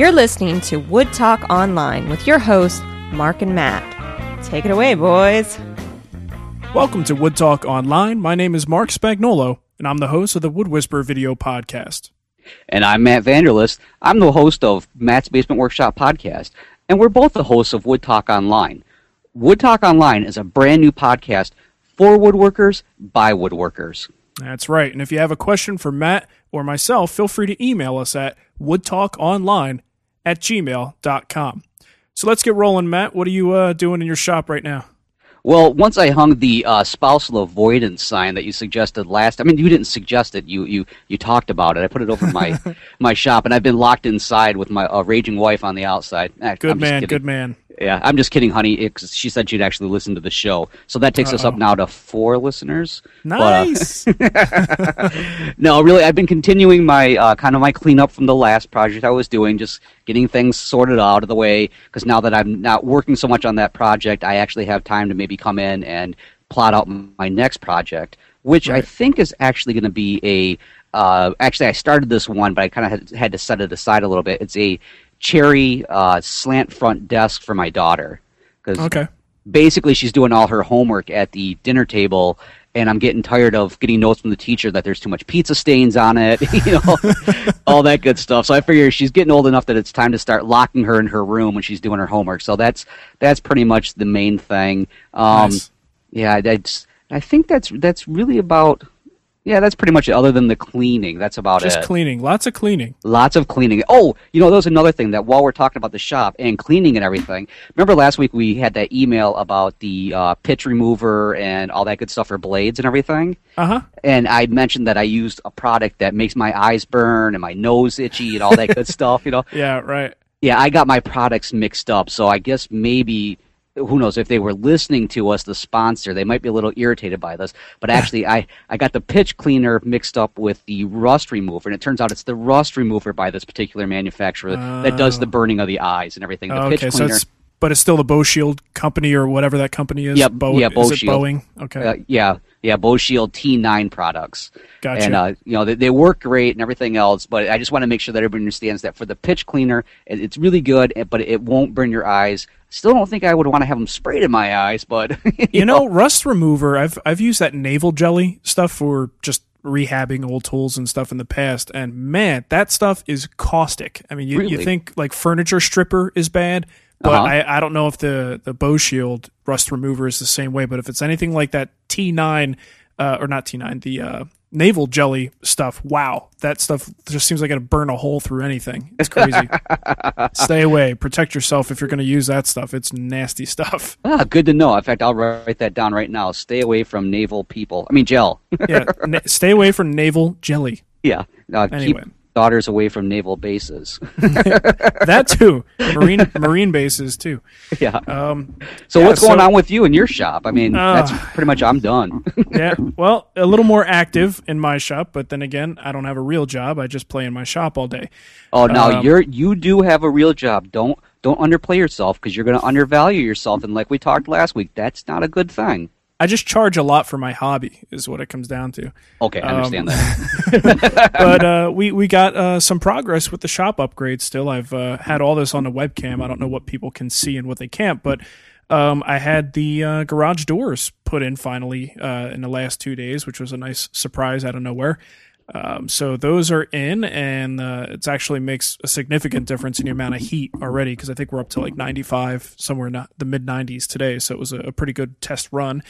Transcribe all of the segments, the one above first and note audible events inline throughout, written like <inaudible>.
You're listening to Wood Talk Online with your hosts, Marc and Matt. Take it away, boys. Welcome to Wood Talk Online. My name is Marc Spagnuolo, and I'm the host of the Wood Whisperer video podcast. And I'm Matt Vanderlist. I'm the host of Matt's Basement Workshop podcast, and we're both the hosts of Wood Talk Online. Wood Talk Online is a brand new podcast for woodworkers by woodworkers. That's right. And if you have a question for Matt or myself, feel free to email us at woodtalkonline at gmail.com. So let's get rolling, Matt. What are you uh, doing in your shop right now? Well, once I hung the uh, spousal avoidance sign that you suggested last, I mean, you didn't suggest it. You you you talked about it. I put it over my <laughs> my shop, and I've been locked inside with my uh, raging wife on the outside. Eh, good man, good man. Yeah, I'm just kidding, honey. It, she said she'd actually listen to the show, so that takes Uh-oh. us up now to four listeners. Nice. But, uh, <laughs> no, really, I've been continuing my uh, kind of my cleanup from the last project I was doing, just getting things sorted out of the way. Because now that I'm not working so much on that project, I actually have time to maybe come in and plot out my next project, which right. I think is actually going to be a. Uh, actually, I started this one, but I kind of had, had to set it aside a little bit. It's a cherry uh, slant front desk for my daughter because okay. basically she's doing all her homework at the dinner table and I'm getting tired of getting notes from the teacher that there's too much pizza stains on it, <laughs> you know, <laughs> all that good stuff. So I figure she's getting old enough that it's time to start locking her in her room when she's doing her homework. So that's that's pretty much the main thing. Um, nice. Yeah, that's I think that's that's really about yeah, that's pretty much it. Other than the cleaning, that's about Just it. Just cleaning, lots of cleaning. Lots of cleaning. Oh, you know, was another thing that while we're talking about the shop and cleaning and everything. Remember last week we had that email about the uh, pitch remover and all that good stuff for blades and everything. Uh huh. And I mentioned that I used a product that makes my eyes burn and my nose itchy and all that good <laughs> stuff. You know. Yeah. Right. Yeah, I got my products mixed up, so I guess maybe who knows if they were listening to us the sponsor they might be a little irritated by this but <laughs> actually i i got the pitch cleaner mixed up with the rust remover and it turns out it's the rust remover by this particular manufacturer that does the oh. burning of the eyes and everything the okay, pitch cleaner so it's, but it's still the Boeshield company or whatever that company is. Yeah, Bo- yeah, Boeshield. Boeing. Okay. Uh, yeah, yeah, Boeshield T9 products. Gotcha. And uh, you know they, they, work great and everything else, but I just want to make sure that everybody understands that for the pitch cleaner, it, it's really good, but it won't burn your eyes. Still don't think I would want to have them sprayed in my eyes, but <laughs> you, you know, know, rust remover. I've I've used that naval jelly stuff for just rehabbing old tools and stuff in the past, and man, that stuff is caustic. I mean, you, really? you think like furniture stripper is bad, but uh-huh. I, I don't know if the the Boeshield rust remover is the same way. But if it's anything like that T9 uh, or not T9, the uh, naval jelly stuff. Wow, that stuff just seems like it'd burn a hole through anything. It's crazy. <laughs> Stay away. Protect yourself if you're going to use that stuff. It's nasty stuff. Ah, good to know. In fact, I'll write that down right now. Stay away from naval people. I mean, gel. yeah, na- stay away from naval jelly. <laughs> Yeah. Uh, anyway. Keep daughters away from naval bases. <laughs> <laughs> that too, marine marine bases too. Yeah. Um, so yeah, what's going so, on with you in your shop? I mean, uh, that's pretty much I'm done. <laughs> yeah. Well, a little more active in my shop, but then again, I don't have a real job. I just play in my shop all day. Oh, now um, you're you do have a real job. Don't don't underplay yourself because you're going to undervalue yourself, and like we talked last week, that's not a good thing. I just charge a lot for my hobby, is what it comes down to. Okay, I understand um, that. <laughs> <laughs> but uh, we we got uh, some progress with the shop upgrade. Still, I've uh, had all this on the webcam. I don't know what people can see and what they can't, but um, I had the uh, garage doors put in finally uh, in the last two days, which was a nice surprise out of nowhere. Um, so those are in, and uh, it actually makes a significant difference in the amount of heat already because I think we're up to like 95, somewhere in the mid 90s today. So it was a, a pretty good test run.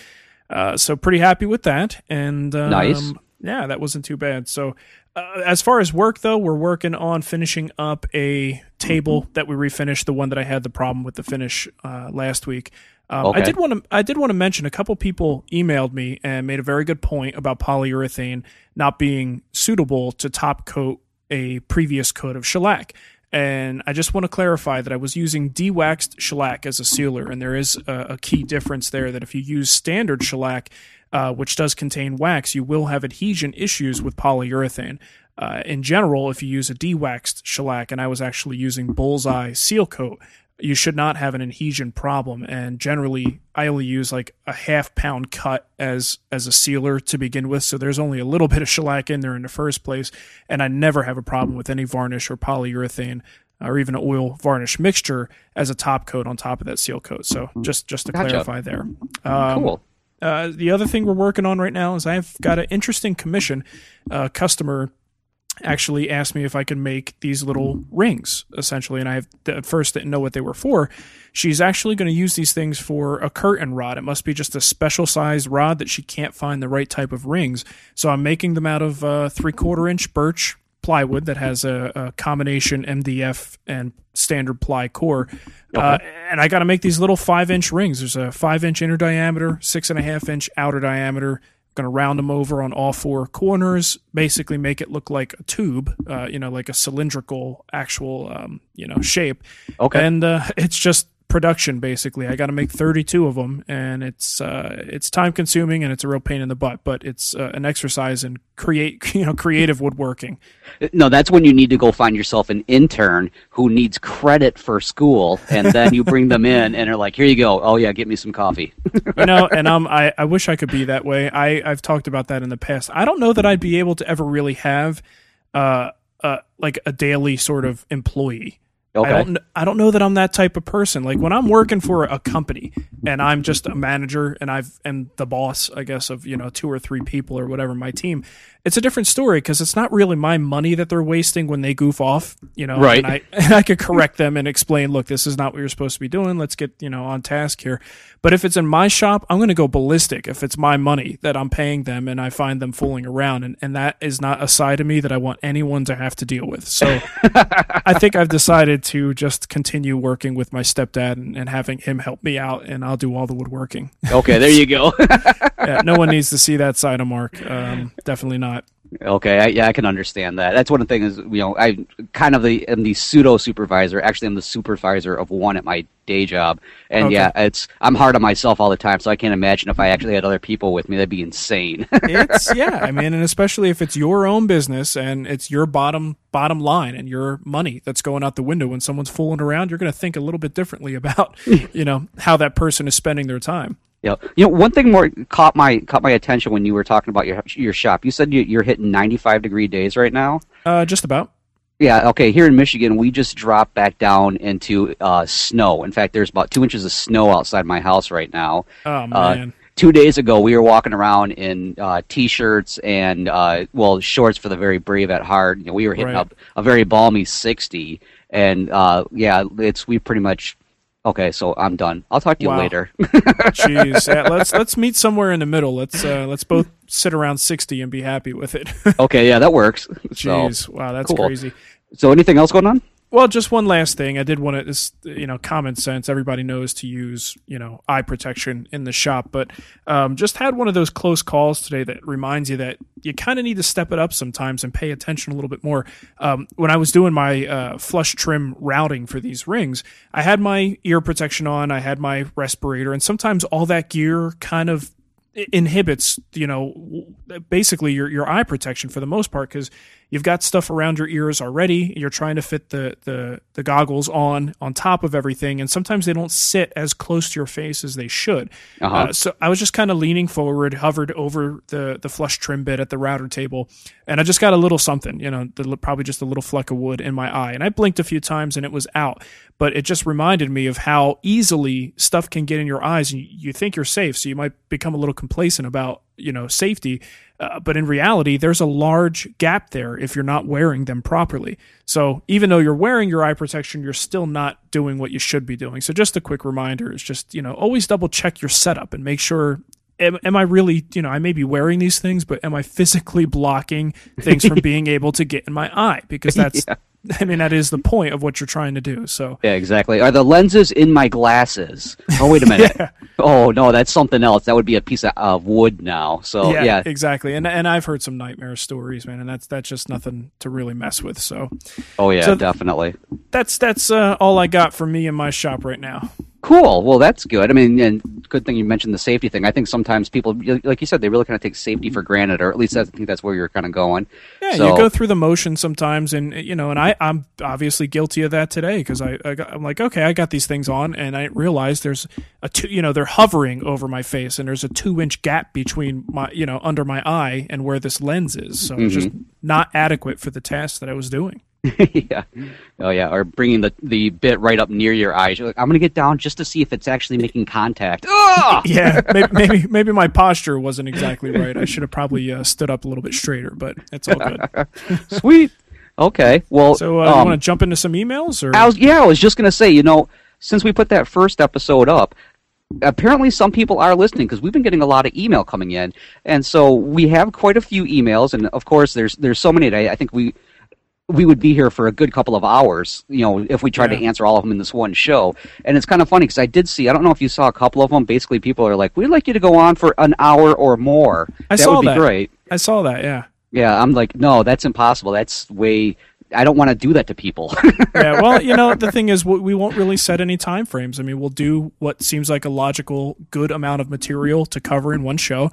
Uh, so pretty happy with that, and um, nice. Yeah, that wasn't too bad. So uh, as far as work though, we're working on finishing up a table that we refinished, the one that I had the problem with the finish uh, last week. Um, okay. I did want to I did want to mention a couple people emailed me and made a very good point about polyurethane not being suitable to top coat a previous coat of shellac. And I just want to clarify that I was using dewaxed shellac as a sealer, and there is a, a key difference there that if you use standard shellac, uh, which does contain wax, you will have adhesion issues with polyurethane. Uh, in general, if you use a dewaxed shellac, and I was actually using Bullseye Seal Coat, you should not have an adhesion problem. And generally, I only use like a half pound cut as as a sealer to begin with, so there's only a little bit of shellac in there in the first place, and I never have a problem with any varnish or polyurethane or even an oil varnish mixture as a top coat on top of that seal coat. So just just to gotcha. clarify there. Um, cool. Uh, the other thing we're working on right now is I've got an interesting commission. Uh, customer actually asked me if I could make these little rings, essentially, and I at first didn't know what they were for. She's actually going to use these things for a curtain rod. It must be just a special sized rod that she can't find the right type of rings. So I'm making them out of uh, three quarter inch birch plywood that has a, a, combination MDF and standard ply core. Uh, and I got to make these little five inch rings. There's a five inch inner diameter, six and a half inch outer diameter. Going to round them over on all four corners, basically make it look like a tube, uh, you know, like a cylindrical actual, um, you know, shape. Okay. And uh, it's just production basically. I got to make 32 of them and it's uh, it's time consuming and it's a real pain in the butt, but it's uh, an exercise in create <laughs> you know creative woodworking. No, that's when you need to go find yourself an intern who needs credit for school and then you bring them in and they're like, "Here you go. Oh yeah, get me some coffee." <laughs> you know, and um I I wish I could be that way. I I've talked about that in the past. I don't know that I'd be able to ever really have uh uh like a daily sort of employee Okay. I don't I don't know that I'm that type of person. Like when I'm working for a company and I'm just a manager and I've and the boss, I guess, of, you know, two or three people or whatever, my team, it's a different story because it's not really my money that they're wasting when they goof off, you know. Right. And I <laughs> and I could correct them and explain, look, this is not what you're supposed to be doing. Let's get you know on task here. But if it's in my shop, I'm going to go ballistic if it's my money that I'm paying them and I find them fooling around, and and that is not a side of me that I want anyone to have to deal with. So <laughs> I think I've decided to just continue working with my stepdad and, and having him help me out, and I'll do all the woodworking. Okay, there you go. <laughs> yeah, no one needs to see that side of Marc. Um, definitely not not. Okay, I, yeah, I can understand that. That's one of the things. You know, I kind of the am the pseudo supervisor. Actually, I'm the supervisor of one at my day job, and okay. yeah, it's I'm hard on myself all the time. So I can't imagine if I actually had other people with me, that'd be insane. <laughs> it's yeah, I mean, and especially if it's your own business and it's your bottom bottom line and your money that's going out the window when someone's fooling around, you're going to think a little bit differently <laughs> about <laughs> you know how that person is spending their time. Yeah, you know, one thing more caught my caught my attention when you were talking about your your shop. You said you, are hitting 95 degree days right now. Uh, just about. Yeah. Okay. Here in Michigan, we just dropped back down into uh, snow. In fact, there's about two inches of snow outside my house right now. Oh uh, man. Uh, two days ago, we were walking around in uh, t-shirts and uh, well, shorts for the very brave at heart. You know, we were hitting right. up a very balmy 60, and uh, yeah, it's we pretty much Okay, so I'm done. I'll talk to you wow. later. Jeez, yeah, <laughs> let's let's meet somewhere in the middle. Let's uh, let's both sit around sixty and be happy with it. <laughs> okay, yeah, that works. Jeez, so, wow, that's cool. crazy. So, anything else going on? Well, just one last thing. I did want to, you know, common sense. Everybody knows to use, you know, eye protection in the shop, but um, just had one of those close calls today that reminds you that you kind of need to step it up sometimes and pay attention a little bit more. Um, when I was doing my uh, flush trim routing for these rings, I had my ear protection on, I had my respirator, and sometimes all that gear kind of inhibits you know basically your your eye protection for the most part because you've got stuff around your ears already you're trying to fit the the the goggles on on top of everything and sometimes they don't sit as close to your face as they should uh-huh. uh, so i was just kind of leaning forward hovered over the the flush trim bit at the router table and i just got a little something you know the, probably just a little fleck of wood in my eye and i blinked a few times and it was out but it just reminded me of how easily stuff can get in your eyes and you think you're safe so you might become a little complacent about you know safety uh, but in reality there's a large gap there if you're not wearing them properly so even though you're wearing your eye protection you're still not doing what you should be doing so just a quick reminder is just you know always double check your setup and make sure am, am I really, you know, I may be wearing these things, but am I physically blocking things from <laughs> being able to get in my eye? Because that's yeah. <laughs> I mean, that is the point of what you're trying to do. So yeah, exactly. Are the lenses in my glasses? Oh, wait a <laughs> minute. yeah. Oh no, that's something else. That would be a piece of, wood now. So yeah, yeah, exactly. And and I've heard some nightmare stories, man, and that's that's just nothing to really mess with. So oh yeah, so definitely. That's that's uh, all I got for me in my shop right now. Cool. Well, that's good. I mean, and good thing you mentioned the safety thing. I think sometimes people, like you said, they really kind of take safety for granted, or at least I think that's where you're kind of going. Yeah, so, you go through the motion sometimes, and you know, and I, I'm obviously guilty of that today because I, I got, I'm like, okay, I got these things on, and I realize there's a two, you know, they're hovering over my face, and there's a two inch gap between my, you know, under my eye and where this lens is, so mm-hmm. it's just not adequate for the task that I was doing. <laughs> yeah. Oh yeah. Or bringing the the bit right up near your eyes. Like, I'm gonna get down just to see if it's actually making contact. <laughs> yeah. Maybe, maybe, maybe my posture wasn't exactly right. I should have probably uh, stood up a little bit straighter, but it's all good. <laughs> Sweet. Okay. Well. So uh, um, you want to jump into some emails or? I was, yeah. I was just gonna say. You know, since we put that first episode up, apparently some people are listening because we've been getting a lot of email coming in, and so we have quite a few emails, and of course there's there's so many today. I think we we would be here for a good couple of hours, you know, if we tried yeah. to answer all of them in this one show. And it's kind of funny because I did see, I don't know if you saw a couple of them. Basically, people are like, we'd like you to go on for an hour or more. I that saw would be that. great. I saw that, yeah. Yeah, I'm like, no, that's impossible. That's way. I don't want to do that to people. <laughs> yeah, well, you know, the thing is, we won't really set any time frames. I mean, we'll do what seems like a logical, good amount of material to cover in one show.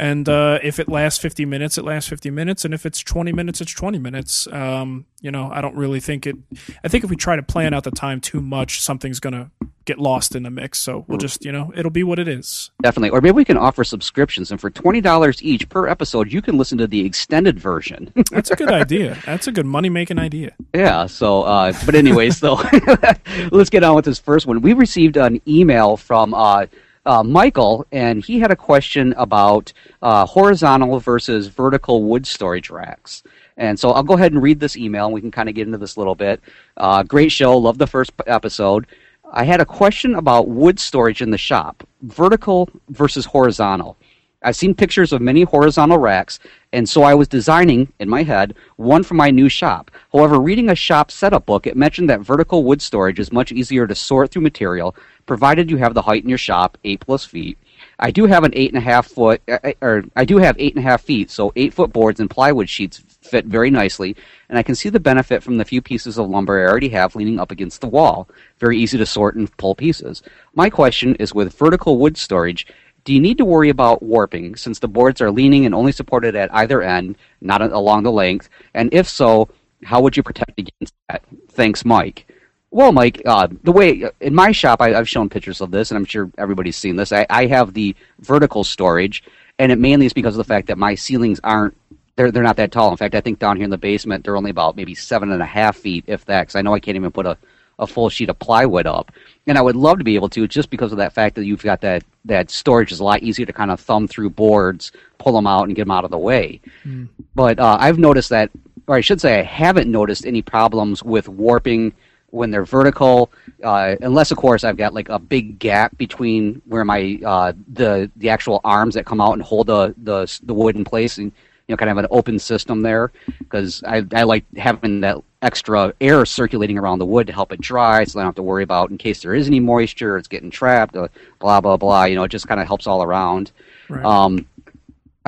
And uh, if it lasts 50 minutes, it lasts 50 minutes. And if it's 20 minutes, it's 20 minutes. Um, you know, I don't really think it. I think if we try to plan out the time too much, something's going to get lost in the mix. So we'll just, you know, it'll be what it is. Definitely. Or maybe we can offer subscriptions. And for $20 each per episode, you can listen to the extended version. <laughs> That's a good idea. That's a good money making idea. Yeah. So, uh, but, anyways, though, <laughs> let's get on with this first one. We received an email from. Uh, uh, Michael, and he had a question about uh, horizontal versus vertical wood storage racks. And so I'll go ahead and read this email, and we can kind of get into this a little bit. Uh, great show, love the first episode. I had a question about wood storage in the shop, vertical versus horizontal. I've seen pictures of many horizontal racks, and so I was designing, in my head, one for my new shop. However, reading a shop setup book, it mentioned that vertical wood storage is much easier to sort through material, provided you have the height in your shop, eight plus feet. I do have an eight and a half foot, uh, uh, or I do have eight and a half feet, so eight foot boards and plywood sheets fit very nicely, and I can see the benefit from the few pieces of lumber I already have leaning up against the wall. Very easy to sort and pull pieces. My question is with vertical wood storage, do you need to worry about warping since the boards are leaning and only supported at either end, not along the length? And if so, how would you protect against that? Thanks, Mike. Well, Mike, uh, the way in my shop, I, have shown pictures of this, and I'm sure everybody's seen this. I, I have the vertical storage, and it mainly is because of the fact that my ceilings aren't they're they're not that tall. In fact, I think down here in the basement they're only about maybe seven and a half feet, if that. Because I know I can't even put a a full sheet of plywood up. And I would love to be able to, just because of that fact that you've got that that storage is a lot easier to kind of thumb through boards, pull them out, and get them out of the way. Mm. But uh, I've noticed that, or I should say, I haven't noticed any problems with warping when they're vertical, uh, unless of course I've got like a big gap between where my uh, the the actual arms that come out and hold the the, the wood in place and you know kind of an open system there because I I like having that extra air circulating around the wood to help it dry, so I don't have to worry about in case there is any moisture, it's getting trapped, uh, blah blah blah. You know, it just kind of helps all around. Right. Um,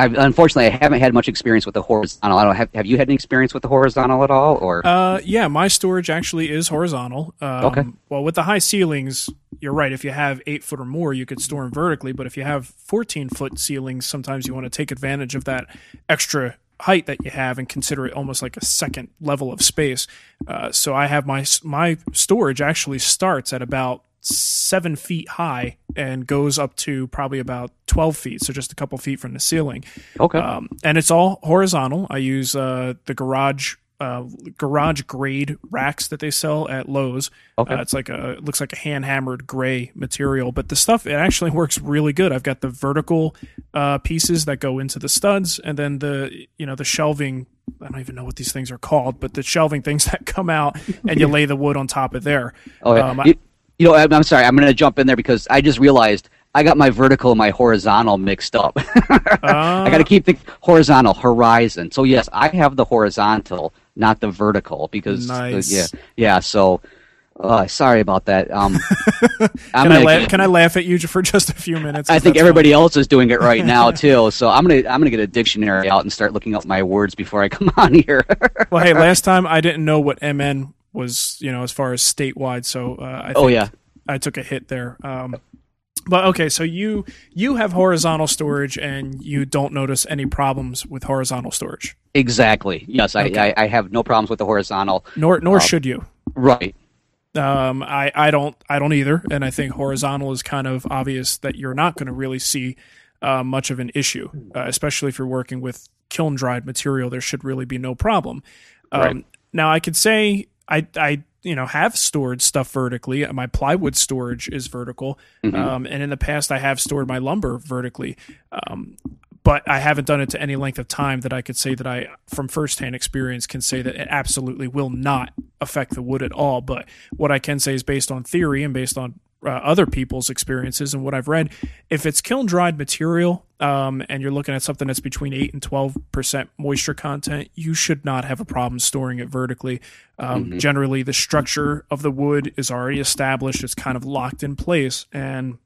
I've, unfortunately, I haven't had much experience with the horizontal. I don't have. Have you had any experience with the horizontal at all? Or uh, yeah, my storage actually is horizontal. Um, okay. Well, with the high ceilings, you're right. If you have eight foot or more, you could store them vertically. But if you have 14 foot ceilings, sometimes you want to take advantage of that extra height that you have and consider it almost like a second level of space. Uh, so I have my my storage actually starts at about seven feet high and goes up to probably about 12 feet so just a couple feet from the ceiling okay um, and it's all horizontal i use uh, the garage uh, garage grade racks that they sell at Lowe's. Okay. Uh, it's like a it looks like a hand hammered gray material, but the stuff it actually <laughs> works really good. I've got the vertical uh, pieces that go into the studs, and then the you know the shelving. I don't even know what these things are called, but the shelving things <laughs> that come out and you <laughs> lay the wood on top of there. Oh, yeah. Um, you, you know, I'm, I'm sorry. I'm going to jump in there because I just realized I got my vertical and my horizontal mixed up. <laughs> uh, I got to keep the horizontal horizon. So yes, I have the horizontal not the vertical because nice. yeah yeah so uh, sorry about that. Um, <laughs> can, I laugh, can I laugh at you for just a few minutes? I think everybody funny. else is doing it right now <laughs> too. So I'm gonna I'm gonna get a dictionary out and start looking up my words before I come on here. well, hey, last time I didn't know what MN was, you know, as far as statewide. So uh, I oh yeah, I took a hit there. Um, but okay, so you you have horizontal storage and you don't notice any problems with horizontal storage. Exactly. Yes, okay. I, I, I have no problems with the horizontal. Nor nor uh, should you. Right. Um, I I don't I don't either, and I think horizontal is kind of obvious that you're not going to really see uh, much of an issue, uh, especially if you're working with kiln dried material. There should really be no problem. Um, right now I could say I I you know have stored stuff vertically. My plywood storage is vertical, mm-hmm. um, and in the past I have stored my lumber vertically. Um, but I haven't done it to any length of time that I could say that I, from firsthand experience, can say that it absolutely will not affect the wood at all. But what I can say is based on theory and based on uh, other people's experiences and what I've read, if it's kiln dried material um, and you're looking at something that's between 8 and 12% moisture content, you should not have a problem storing it vertically. Um, mm-hmm. Generally, the structure of the wood is already established, it's kind of locked in place. And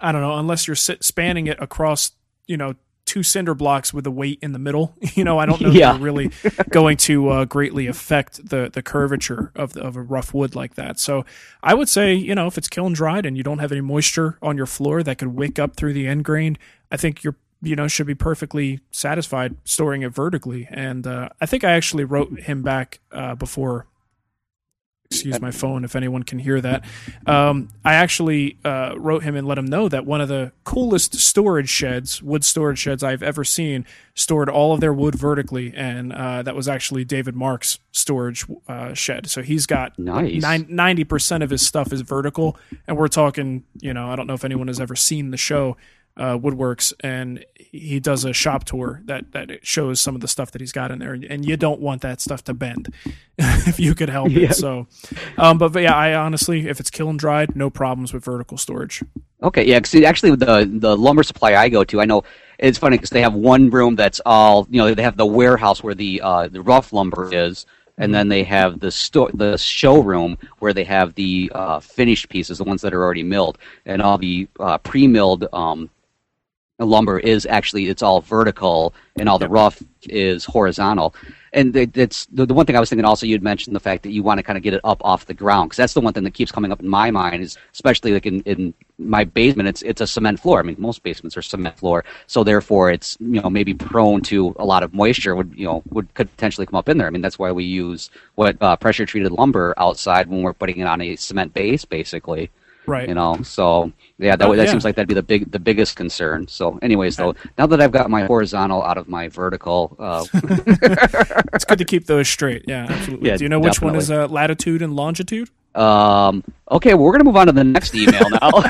I don't know, unless you're sit- spanning it across, you know, two cinder blocks with a weight in the middle. <laughs> You know, I don't know yeah. if they're really <laughs> going to uh, greatly affect the the curvature of the, of a rough wood like that. So I would say, you know, if it's kiln dried and you don't have any moisture on your floor that could wick up through the end grain, I think you're you know should be perfectly satisfied storing it vertically. And uh, I think I actually wrote him back uh, before excuse my phone if anyone can hear that. Um, I actually uh, wrote him and let him know that one of the coolest storage sheds, wood storage sheds I've ever seen, stored all of their wood vertically, and uh, that was actually David Marks' storage uh, shed. So he's got ninety percent of his stuff is vertical, and we're talking. You know, I don't know if anyone has ever seen the show uh, Woodworks, and he does a shop tour that that shows some of the stuff that he's got in there, and you don't want that stuff to bend <laughs> if you could help yeah. it. So, um, but, but yeah, I honestly, if it's kiln dried, no problems with vertical storage. Okay, yeah, because actually the the lumber supply I go to, I know it's funny because they have one room that's all you know they have the warehouse where the uh, the rough lumber is and then they have the store, the showroom where they have the uh, finished pieces, the ones that are already milled, and all the uh, pre-milled um, lumber is actually it's all vertical and all the rough is horizontal. And it's the, the one thing i was thinking also you'd mentioned the fact that you want to kind of get it up off the ground because that's the one thing that keeps coming up in my mind is especially like in, in my basement it's it's a cement floor. I mean most basements are cement floor so therefore it's you know maybe prone to a lot of moisture would you know would could potentially come up in there. I mean that's why we use what uh, pressure treated lumber outside when we're putting it on a cement base basically Right. You know, so yeah, that, oh, that yeah. seems like that'd be the big, the biggest concern. So, anyways, though, now that I've got my horizontal out of my vertical, uh... <laughs> it's good to keep those straight. Yeah, absolutely. Yeah, Do you know which definitely. one is uh, latitude and longitude? Um, okay, well, we're going to move on to the next email now. <laughs> <laughs> All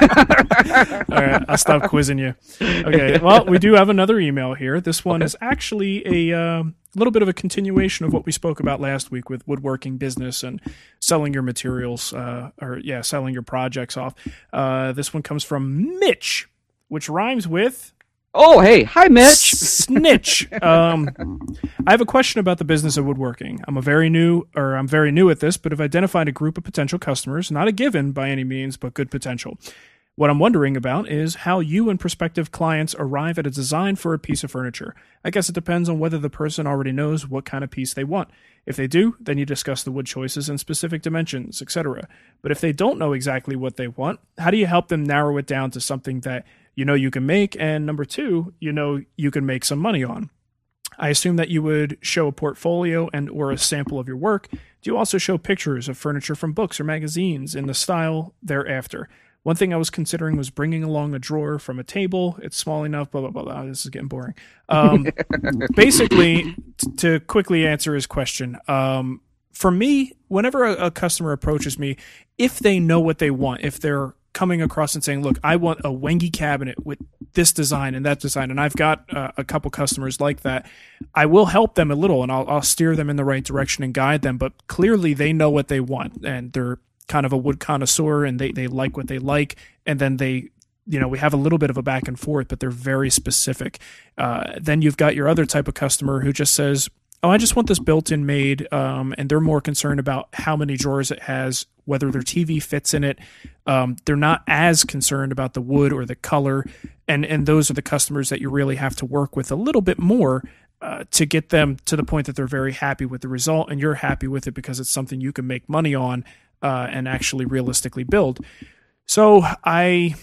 right, I'll stop quizzing you. Okay, well, we do have another email here. This one okay. is actually a uh, little bit of a continuation of what we spoke about last week with woodworking business and selling your materials, uh, or yeah, selling your projects off. Uh, this one comes from Mitch, which rhymes with Oh, hey, hi, Mitch. Snitch. Um, I have a question about the business of woodworking. I'm a very new, or I'm very new at this, but have identified a group of potential customers, not a given by any means, but good potential. What I'm wondering about is how you and prospective clients arrive at a design for a piece of furniture. I guess it depends on whether the person already knows what kind of piece they want. If they do, then you discuss the wood choices and specific dimensions, etc. But if they don't know exactly what they want, how do you help them narrow it down to something that you know you can make, and number two, you know you can make some money on. I assume that you would show a portfolio and or a sample of your work. Do you also show pictures of furniture from books or magazines in the style thereafter? One thing I was considering was bringing along a drawer from a table. It's small enough, blah, blah, blah, blah. This is getting boring. Um, <laughs> basically, t- to quickly answer his question, um, for me, whenever a, a, customer approaches me, if they know what they want, if they're coming across and saying, "Look, I want a Wenge cabinet with this design and that design," and I've got uh, a couple customers like that. I will help them a little, and I'll, I'll steer them in the right direction and guide them. But clearly, they know what they want, and they're kind of a wood connoisseur, and they they like what they like, and then they. You know, we have a little bit of a back and forth, but they're very specific. Uh, then you've got your other type of customer who just says, oh, I just want this built in made. Um, and they're more concerned about how many drawers it has, whether their TV fits in it. Um, they're not as concerned about the wood or the color. And, and those are the customers that you really have to work with a little bit more uh, to get them to the point that they're very happy with the result and you're happy with it because it's something you can make money on uh, and actually realistically build. So I.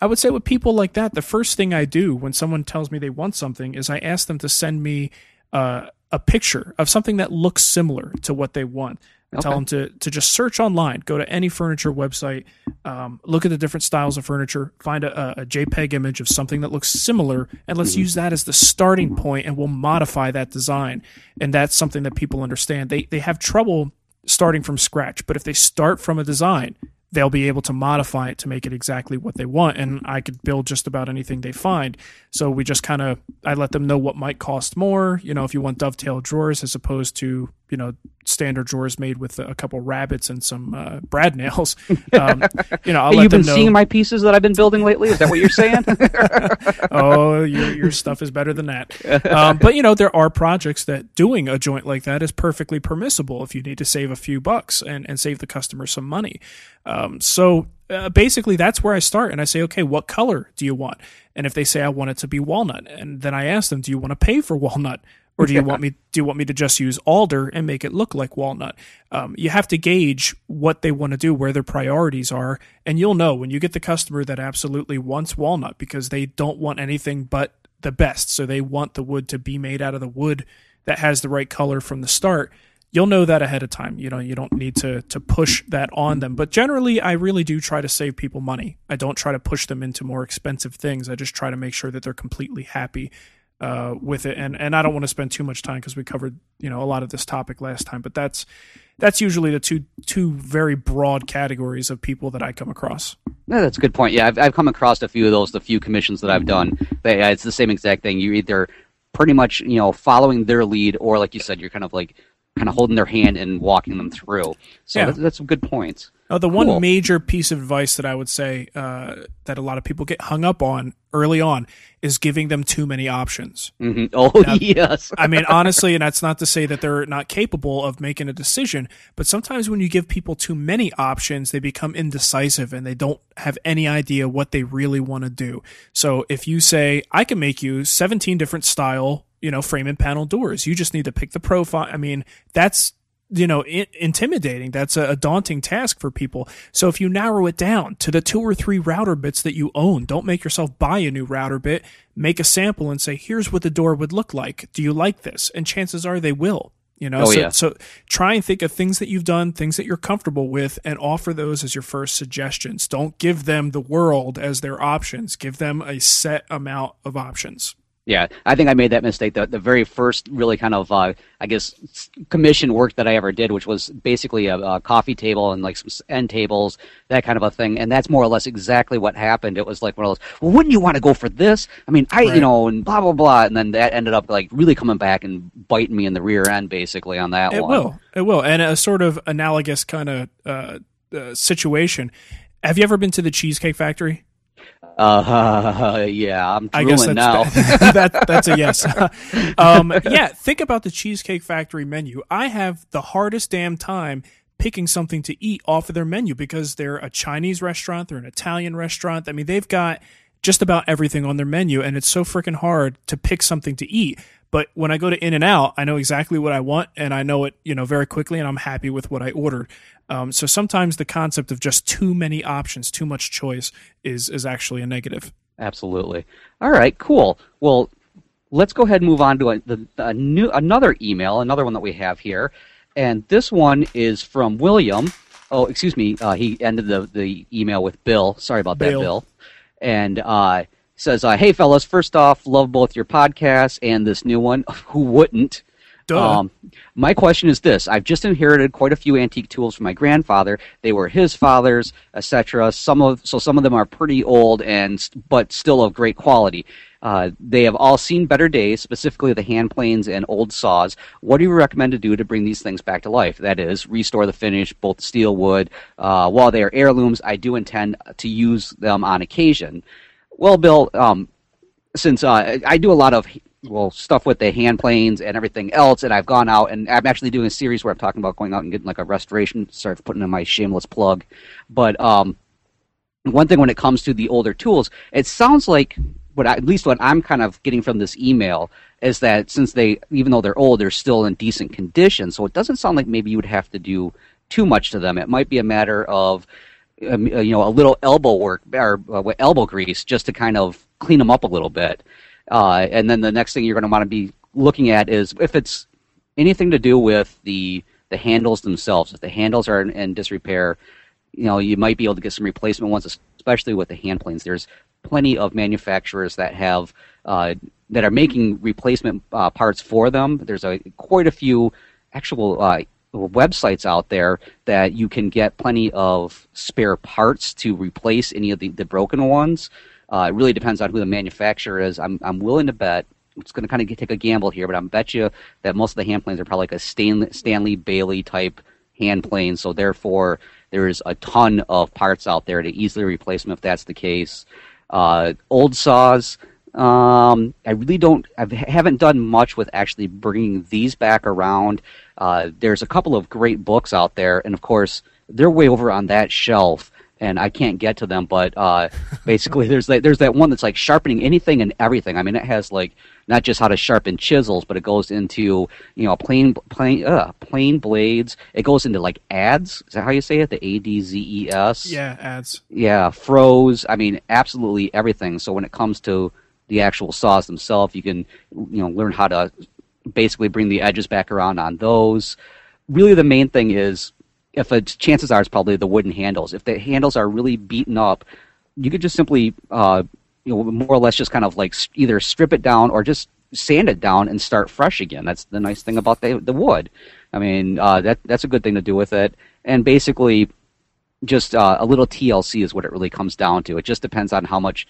I would say with people like that, the first thing I do when someone tells me they want something is I ask them to send me uh, a picture of something that looks similar to what they want. I okay. tell them to to just search online, go to any furniture website, um, look at the different styles of furniture, find a, a, JPEG image of something that looks similar, and let's mm-hmm. use that as the starting point, and we'll modify that design. And that's something that people understand. They they have trouble starting from scratch, but if they start from a design, they'll be able to modify it to make it exactly what they want and i could build just about anything they find. So we just kind of i let them know what might cost more you know if you want dovetail drawers as opposed to you know standard drawers made with a couple rabbets and some uh, brad nails. <laughs> Um, you know, I'll hey, you've been know. seeing my pieces that I've been building lately. Is that what you're saying? <laughs> <laughs> oh, your your stuff is better than that. Um, but you know, there are projects that doing a joint like that is perfectly permissible if you need to save a few bucks and and save the customer some money. Um, so uh, basically that's where I start and I say, okay, what color do you want? And if they say I want it to be walnut, and then I ask them, do you want to pay for walnut? Or do you want me do you want me to just use alder and make it look like walnut? Um, you have to gauge what they want to do where their priorities are and you'll know when you get the customer that absolutely wants walnut because they don't want anything but the best. So they want the wood to be made out of the wood that has the right color from the start. You'll know that ahead of time. You know you don't need to to push that on them. But generally i really do try to save people money. I don't try to push them into more expensive things. I just try to make sure that they're completely happy uh, with it. And and I don't want to spend too much time because we covered you know a lot of this topic last time. But that's that's usually the two two very broad categories of people that I come across. Yeah, that's a good point. Yeah, I've I've come across a few of those. The few commissions that I've done, it's the same exact thing. You either pretty much you know following their lead, or like you said, you're kind of like kind of holding their hand and walking them through. So yeah. that's, that's some good points. Uh, the cool. one major piece of advice that I would say uh, that a lot of people get hung up on early on is giving them too many options. Mm-hmm. <laughs> Oh, now, yes. I mean, honestly, and that's not to say that they're not capable of making a decision, but sometimes when you give people too many options, they become indecisive and they don't have any idea what they really want to do. So if you say, I can make you 17 different style you know frame and panel doors. You just need to pick the profile. I mean that's you know I- intimidating. That's a, a, daunting task for people. So if you narrow it down to the two or three router bits that you own don't make yourself buy a new router bit. Make a sample and say here's what the door would look like. Do you like this? And chances are they will you know? Oh, so, yeah. so try and think of things that you've done things that you're comfortable with and offer those as your first suggestions. Don't give them the world as their options. Give them a set amount of options yeah, I think I made that mistake. The, the very first really kind of, uh, I guess, commission work that I ever did, which was basically a, a, coffee table and like some end tables, that kind of a thing. And that's more or less exactly what happened. It was like one of those, well, wouldn't you want to go for this? I mean, I, right. you know, and blah, blah, blah. And then that ended up like really coming back and biting me in the rear end basically on that it one. It will. It will. And a sort of analogous kind of uh, uh, situation. Have you ever been to the Cheesecake Factory? Uh, <laughs> yeah, I'm I guess that's, now. <laughs> that, that's a yes. <laughs> um, yeah, think about the Cheesecake Factory menu. I have the hardest damn time picking something to eat off of their menu because they're a Chinese restaurant, they're an Italian restaurant. I mean, they've got just about everything on their menu, and it's so freaking hard to pick something to eat. But when I go to In-N-Out, I know exactly what I want, and I know it, you know, very quickly, and I'm happy with what I ordered. Um, so sometimes the concept of just too many options, too much choice, is is actually a negative. Absolutely. All right, cool. Well, let's go ahead and move on to a, the, a new another email, another one that we have here, and this one is from William. Oh, excuse me. Uh, he ended the the email with Bill. Sorry about that, Bill. Bill. And uh, says, uh, "Hey fellas, first off, love both your podcasts and this new one. <laughs> Who wouldn't?" Um, my question is this: I've just inherited quite a few antique tools from my grandfather. They were his father's, etc. Some of so some of them are pretty old and but still of great quality. Uh, they have all seen better days, specifically the hand planes and old saws. What do you recommend to do to bring these things back to life? That is, restore the finish, both steel, wood. Uh, while they are heirlooms, I do intend to use them on occasion. Well, Bill, um, since uh, I do a lot of well stuff with the hand planes and everything else and i've gone out and i'm actually doing a series where i'm talking about going out and getting like a restoration start putting in my shameless plug. But um, one thing when it comes to the older tools it sounds like what I, at least what i'm kind of getting from this email is that since they even though they're old they're still in decent condition. So it doesn't sound like maybe you would have to do too much to them. It might be a matter of um, you know a little elbow work or uh, elbow grease just to kind of clean them up a little bit uh, and then the next thing you're going to want to be looking at is if it's anything to do with the the handles themselves. If the handles are in, in disrepair, you know, you might be able to get some replacement ones, especially with the hand planes. There's plenty of manufacturers that have uh, that are making replacement uh, parts for them. There's a quite a few actual uh, websites out there that you can get plenty of spare parts to replace any of the, the broken ones. Uh, it really depends on who the manufacturer is. I'm, I'm willing to bet, it's going to kind of take a gamble here, but I'm bet you that most of the hand planes are probably like a Stanley, Stanley Bailey type hand plane. So therefore, there's a ton of parts out there to easily replace them if that's the case. Uh, old saws, um, I really don't. I haven't done much with actually bringing these back around. Uh, there's a couple of great books out there, and of course, they're way over on that shelf, and I can't get to them. But uh, <laughs> basically, there's that, there's that one that's like sharpening anything and everything. I mean, it has like not just how to sharpen chisels, but it goes into you know plane plane uh, plane blades. It goes into like ads. Is that how you say it? The A D Z E S. Yeah, ads. Yeah, froes. I mean, absolutely everything. So when it comes to the actual saws themselves. You can you know learn how to basically bring the edges back around on those. Really, the main thing is if chances are it's probably the wooden handles. If the handles are really beaten up, you could just simply uh, you know more or less just kind of like either strip it down or just sand it down and start fresh again. That's the nice thing about the the wood. I mean, uh, that that's a good thing to do with it. And basically, just uh, a little TLC is what it really comes down to. It just depends on how much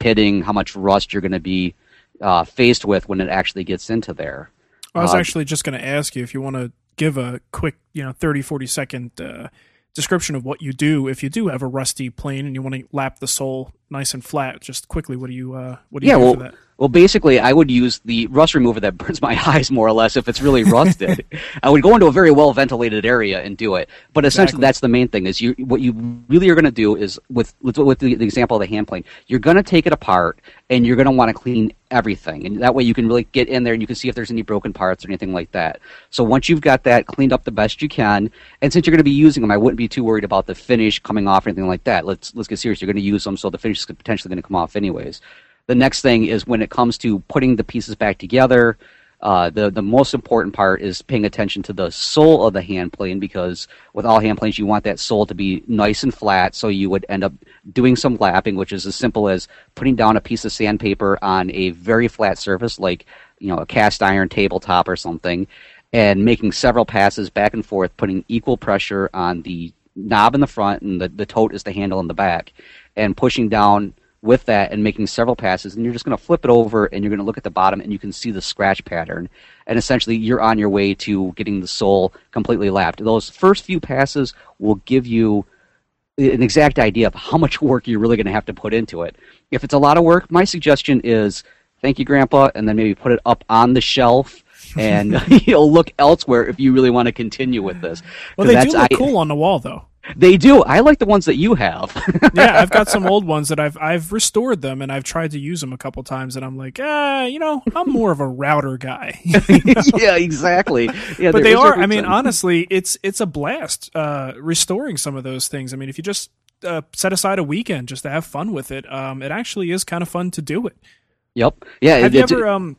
pitting, how much rust you're going to be uh, faced with when it actually gets into there. I was uh, actually just going to ask you if you want to give a quick, you know, 30, 40 second uh, description of what you do if you do have a rusty plane and you want to lap the sole nice and flat. Just quickly, what do you uh, what do you yeah, do well, for that? Well, basically, I would use the rust remover that <laughs> burns my eyes more or less if it's really rusted. <laughs> I would go into a very well ventilated area and do it. But essentially, exactly. that's the main thing. Is you what you really are going to do is with with, with the, the, example of the hand plane, you're going to take it apart and you're going to want to clean everything, and that way you can really get in there and you can see if there's any broken parts or anything like that. So once you've got that cleaned up the best you can, and since you're going to be using them, I wouldn't be too worried about the finish coming off or anything like that. Let's let's get serious. You're going to use them, so the finish is potentially going to come off anyways. The next thing is when it comes to putting the pieces back together. Uh, the the most important part is paying attention to the sole of the hand plane because with all hand planes you want that sole to be nice and flat. So you would end up doing some lapping, which is as simple as putting down a piece of sandpaper on a very flat surface, like you know a cast iron tabletop or something, and making several passes back and forth, putting equal pressure on the knob in the front and the, the tote is the handle in the back, and pushing down with that and making several passes, and you're just going to flip it over and you're going to look at the bottom and you can see the scratch pattern. And essentially, you're on your way to getting the sole completely lapped. Those first few passes will give you an exact idea of how much work you're really going to have to put into it. If it's a lot of work, my suggestion is thank you, Grandpa, and then maybe put it up on the shelf. and <laughs> <laughs> you'll look elsewhere if you really want to continue with this. Well, they do look I, cool on the wall, though. They do. I like the ones that you have. <laughs> yeah, I've got some old ones that I've I've restored them and I've tried to use them a couple times and I'm like, ah, you know, I'm more of a router guy. <laughs> yeah, exactly. Yeah, but they are. I mean, honestly, it's it's a blast uh, restoring some of those things. I mean, if you just uh, set aside a weekend just to have fun with it, um, it actually is kind of fun to do it. Yep. Yeah. Have you ever? Um,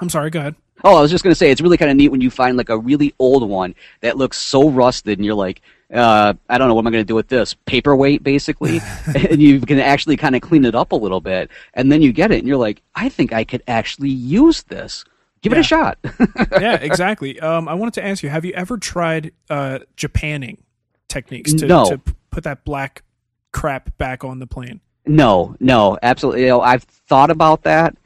I'm sorry. Go ahead. Oh, I was just gonna say it's really kind of neat when you find like a really old one that looks so rusted, and you're like, uh, I don't know what am I going to do with this paperweight, basically, <laughs> and you can actually kind of clean it up a little bit, and then you get it, and you're like, I think I could actually use this. Give yeah. it a shot. <laughs> yeah, exactly. Um, I wanted to ask you: Have you ever tried uh, Japanning techniques to, no. to put that black crap back on the plane? No, no, absolutely. You know, I've thought about that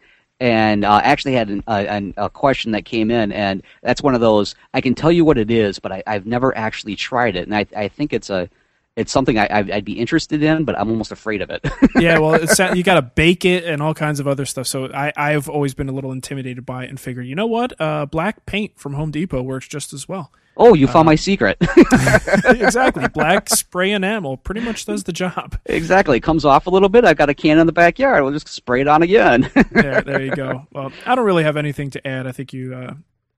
and uh, actually had an, a, a, question that came in, and that's one of those. I can tell you what it is, but I, have never actually tried it, and I, I think it's a it's something I, would be interested in, but I'm almost afraid of it. <laughs> yeah, well, you got to bake it and all kinds of other stuff. So I, I've always been a little intimidated by it and figured, you know what, uh, black paint from Home Depot works just as well. Oh, you found uh, my secret. <laughs> <laughs> exactly. Black spray enamel pretty much does the job. Exactly. It comes off a little bit. I've got a can in the backyard. We'll just spray it on again. there, <laughs> there you go. Well, I don't really have anything to add. I think you uh,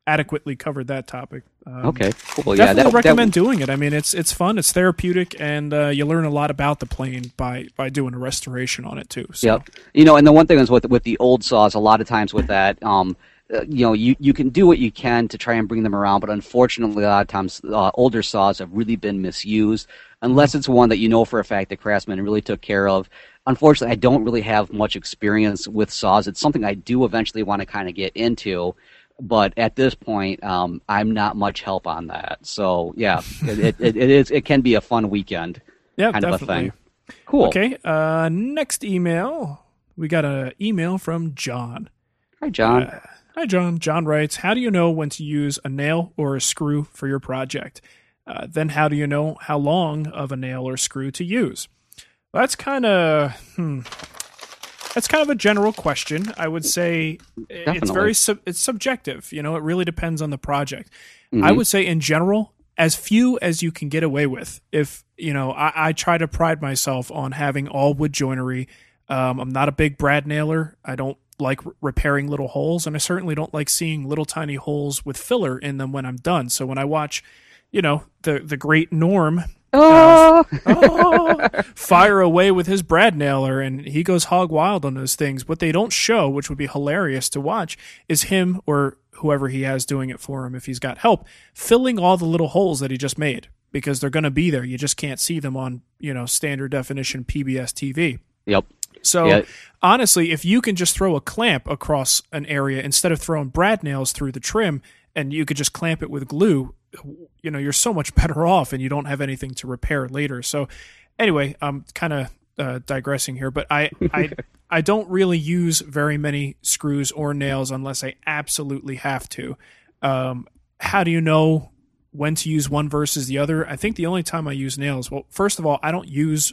adequately covered that topic. Um, okay, cool. Yeah, definitely that, recommend that... doing it. I mean, it's it's fun, it's therapeutic, and uh, you learn a lot about the plane by by doing a restoration on it too. So. Yep. You know, and the one thing is with with the old saws, a lot of times with that, um, uh, you know, you, you can do what you can to try and bring them around, but unfortunately, a lot of times uh, older saws have really been misused. Unless it's one that you know for a fact that Craftsman really took care of. Unfortunately, I don't really have much experience with saws. It's something I do eventually want to kind of get into, but at this point, um, I'm not much help on that. So yeah, it, it, it is. It can be a fun weekend. Yeah, kind definitely. of a thing. Cool. Okay. Uh, next email, we got an email from John. Hi, John. Uh, Hi, John. John writes, How do you know when to use a nail or a screw for your project? Uh, then, how do you know how long of a nail or screw to use? That's kind of hmm, that's kind of a general question. I would say Definitely. it's very sub- it's subjective. You know, it really depends on the project. Mm-hmm. I would say in general, as few as you can get away with. If you know, I, I try to pride myself on having all wood joinery. Um, I'm not a big brad nailer. I don't like repairing little holes, and I certainly don't like seeing little tiny holes with filler in them when I'm done. So when I watch, you know, the the great Norm Oh. Uh, oh, <laughs> fire away with his brad nailer and he goes hog wild on those things. What they don't show, which would be hilarious to watch, is him or whoever he has doing it for him if he's got help, filling all the little holes that he just made because they're going to be there. You just can't see them on, you know, standard definition PBS TV. Yep. So yeah. honestly, if you can just throw a clamp across an area instead of throwing brad nails through the trim and you could just clamp it with glue, you know, you're so much <laughs> better off and you don't have anything to repair later. So anyway, I'm kind of uh, digressing here, but I, <laughs> I, I don't really use very many screws or nails unless I absolutely have to. Um, how do you know when to use one versus the other? I think the only time I use nails, well, first of all, I don't use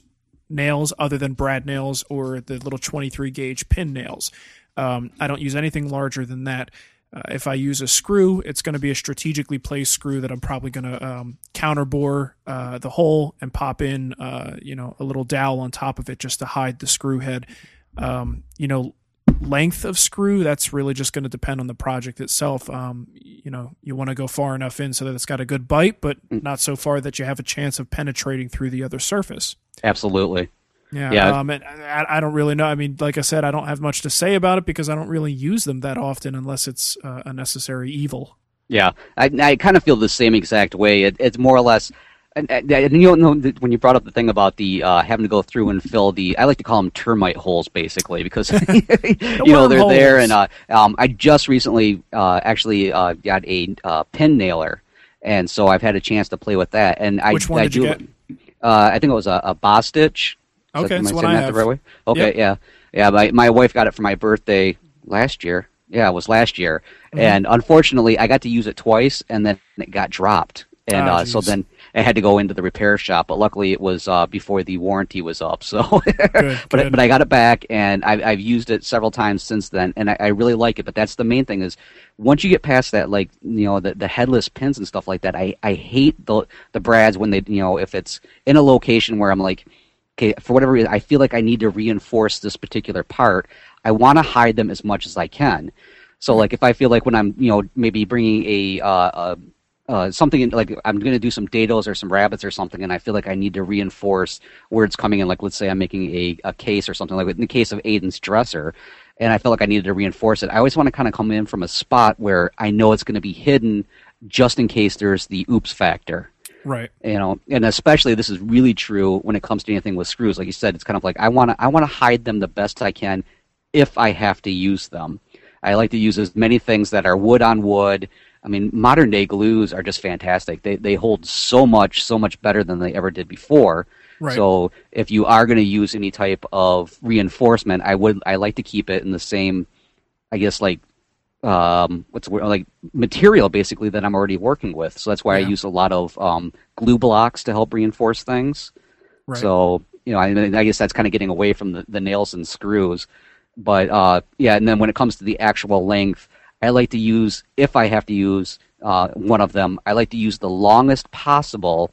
nails other than brad nails or the little 23 gauge pin nails. Um, I don't use anything larger than that. Uh, if I use a screw, it's going to be a strategically placed screw that I'm probably going to um, counterbore uh, the hole and pop in, uh, you know, a little dowel on top of it just to hide the screw head. Um, you know, length of screw that's really just going to depend on the project itself. Um, you know, you want to go far enough in so that it's got a good bite, but mm. not so far that you have a chance of penetrating through the other surface. Absolutely. Yeah, yeah. Um, and I, I, don't really know. I mean, like I said, I don't have much to say about it because I don't really use them that often unless it's uh, a necessary evil. Yeah, I, I kind of feel the same exact way. It, it's more or less, and, and you know when you brought up the thing about the uh, having to go through and fill the, I like to call them termite holes, basically, because <laughs> <laughs> you know they're holes. there. And uh, um, I just recently uh, actually uh, got a uh, pin nailer, and so I've had a chance to play with that. And I, which one I did do, you get? I think it was a, a Bostitch Okay, am I saying that have. the right way? Okay, yep. yeah, yeah. My my wife got it for my birthday last year. Yeah, it was last year, mm-hmm. and unfortunately, I got to use it twice, and then it got dropped, and oh, uh, so then I had to go into the repair shop. But luckily, it was uh, before the warranty was up. So, <laughs> good, but good. but I got it back, and I've I've used it several times since then, and I, I really like it. But that's the main thing is once you get past that, like you know, the, the headless pins and stuff like that, I, I hate the the brads when they you know if it's in a location where I'm like, okay, for whatever reason, I feel like I need to reinforce this particular part. I want to hide them as much as I can. So, like, if I feel like when I'm, you know, maybe bringing a, uh, uh, something in, like I'm going to do some dados or some rabbets or something, and I feel like I need to reinforce where it's coming in. Like, let's say I'm making a, a case or something like in the case of Aiden's dresser, and I felt like I needed to reinforce it. I always want to kind of come in from a spot where I know it's going to be hidden, just in case there's the oops factor. Right. You know, and especially this is really true when it comes to anything with screws. Like you said, it's kind of like I want to I want to hide them the best I can if I have to use them. I like to use as many things that are wood on wood. I mean, modern day glues are just fantastic. They they hold so much so much better than they ever did before. Right. So if you are going to use any type of reinforcement, I would I like to keep it in the same, I guess like um, what's word like material basically that I'm already working with. So that's why yeah. I use a lot of um, glue blocks to help reinforce things. Right. So you know, I, I guess that's kind of getting away from the, the nails and screws. But uh, yeah, and then when it comes to the actual length, I like to use if I have to use uh, one of them, I like to use the longest possible.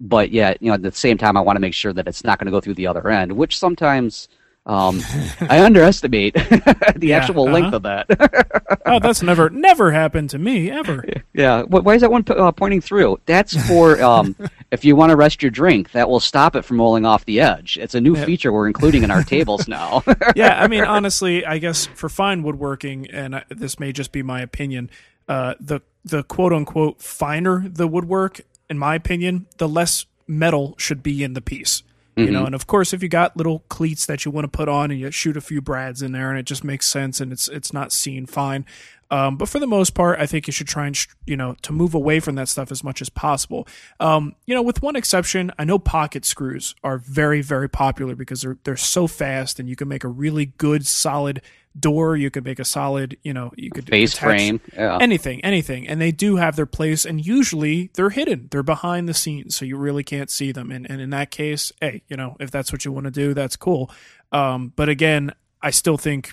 But yet, you know, at the same time, I want to make sure that it's not going to go through the other end, which sometimes Um, <laughs> I underestimate <laughs> the yeah, actual uh-huh. length of that. oh, that's never <laughs> never happened to me ever. Yeah. Why is that one uh, pointing through? That's for um, if you want to rest your drink. That will stop it from rolling off the edge. It's a new yeah. feature we're including in our tables now. yeah. I mean, honestly, I guess for fine woodworking, and I, this may just be my opinion, uh, the the quote unquote finer the woodwork, in my opinion, the less metal should be in the piece. You mm-hmm. know, and of course, if you got little cleats that you want to put on and you shoot a few brads in there, and it just makes sense and it's it's not seen fine. Um, but for the most part, I think you should try and you know to move away from that stuff as much as possible. Um, you know, with one exception, I know pocket screws are very very popular because they're they're so fast and you can make a really good solid door. You could make a solid, you know, you could face frame, yeah. anything, anything, and they do have their place. And usually they're hidden; they're behind the scenes, so you really can't see them. And and in that case, hey, you know, if that's what you want to do, that's cool. Um, but again, I still think.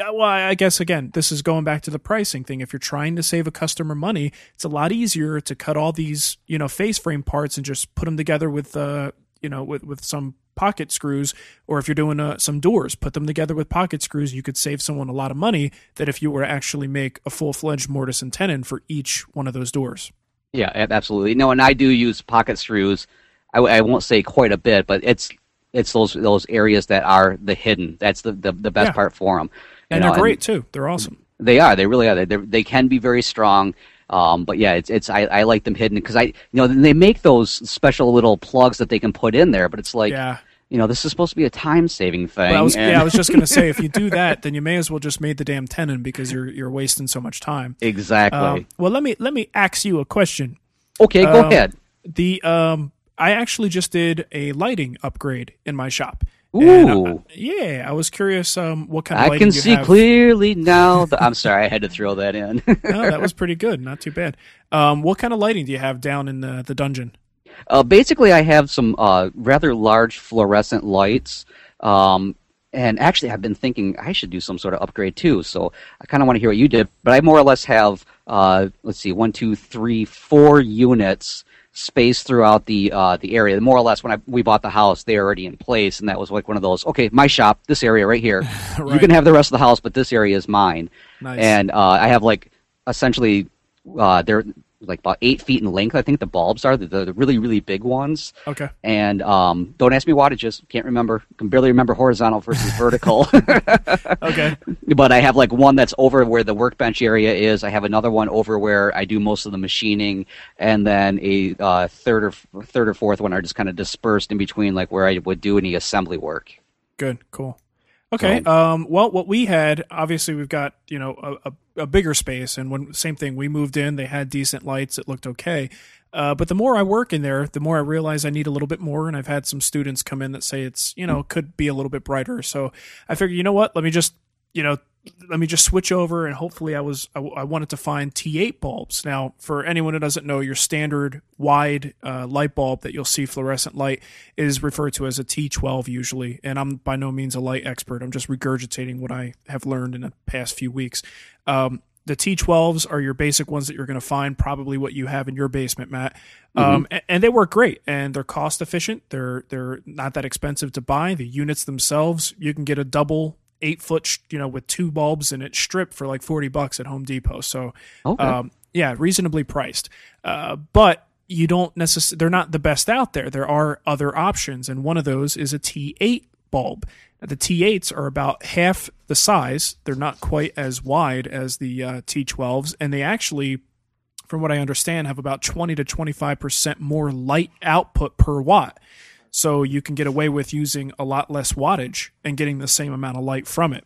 Well, I guess again, this is going back to the pricing thing. If you're trying to save a customer money, it's a lot easier to cut all these, you know, face frame parts and just put them together with, uh, you know, with with some pocket screws, or if you're doing uh, some doors, put them together with pocket screws. You could save someone a lot of money that if you were to actually make a full fledged mortise and tenon for each one of those doors. Yeah, absolutely. No, and I do use pocket screws. I, I won't say quite a bit, but it's it's those those areas that are the hidden. That's the the, the best yeah. part for them. And know, they're great and too. They're awesome. They are. They really are. They they can be very strong. Um, but yeah, it's it's I, I like them hidden because I you know they make those special little plugs that they can put in there, but it's like yeah you know, this is supposed to be a time saving thing. I was, and... yeah, I was just going to say, if you do <laughs> that, then you may as well just made the damn tenon because you're you're wasting so much time. Exactly. Um, well, let me let me ask you a question. Okay, go um, ahead. The um, I actually just did a lighting upgrade in my shop. Uh, Ooh. Yeah, I was curious um, what kind of I can see have. clearly <laughs> now. I'm sorry, I had to throw that in. no, that was pretty good. Not too bad. Um, what kind of lighting do you have down in the, the dungeon? Uh, basically, I have some uh, rather large fluorescent lights. Um, and actually, I've been thinking I should do some sort of upgrade too. So I kind of want to hear what you did. But I more or less have, uh, let's see, one, two, three, four units spaced throughout the uh, the area. More or less, when I, we bought the house, they're already in place, and that was like one of those. Okay, my shop, this area right here. <laughs> right. You can have the rest of the house, but this area is mine. Nice. And uh, I have like essentially, uh, they're like about eight feet in length. I think the bulbs are the, the really really big ones. Okay. And um, don't ask me wattages. Can't remember. Can barely remember horizontal versus vertical. <laughs> okay. But I have like one that's over where the workbench area is. I have another one over where I do most of the machining, and then a uh, third or third or fourth one are just kind of dispersed in between, like where I would do any assembly work. Good. Cool. Okay. So, um, well, what we had, obviously, we've got you know a, a, a, bigger space, and when same thing, we moved in, they had decent lights, it looked okay. Uh, but the more I work in there, the more I realize I need a little bit more, and I've had some students come in that say it's you know could be a little bit brighter. So I figured, you know what, let me just you know let me just switch over and hopefully I was I, I, wanted to find T8 bulbs. Now, for anyone who doesn't know, your standard wide uh, light bulb that you'll see fluorescent light is referred to as a T12 usually, and I'm by no means a light expert. I'm just regurgitating what I have learned in the past few weeks. Um, the T12s are your basic ones that you're going to find, probably what you have in your basement, Matt. Mm-hmm. Um, and, and, they work great, and they're cost efficient. They're they're not that expensive to buy. The units themselves, you can get a double eight foot, you know, with two bulbs in it strip for like 40 bucks at Home Depot. So, okay. um, yeah, reasonably priced. Uh, but you don't necessarily, they're not the best out there. There are other options. And one of those is a T8 bulb. The T8s are about half the size. They're not quite as wide as the uh, T12s. And they actually, from what I understand, have about 20 to 25% more light output per watt. So you can get away with using a lot less wattage and getting the same amount of light from it.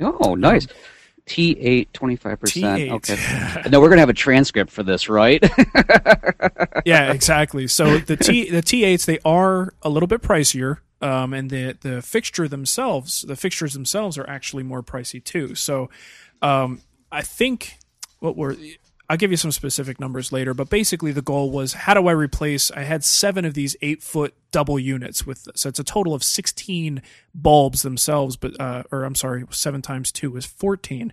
Oh, nice. T8, 25%. T8. Okay. <laughs> no, we're going to have a transcript for this, right? <laughs> yeah, exactly. So the T the T8s they are a little bit pricier. Um, and the the fixture themselves, the fixtures themselves are actually more pricey too. So um, I think what were I'll give you some specific numbers later, but basically the goal was how do I replace? I had seven of these eight foot double units with, so it's a total of 16 bulbs themselves, but, uh, or I'm sorry, seven times two is 14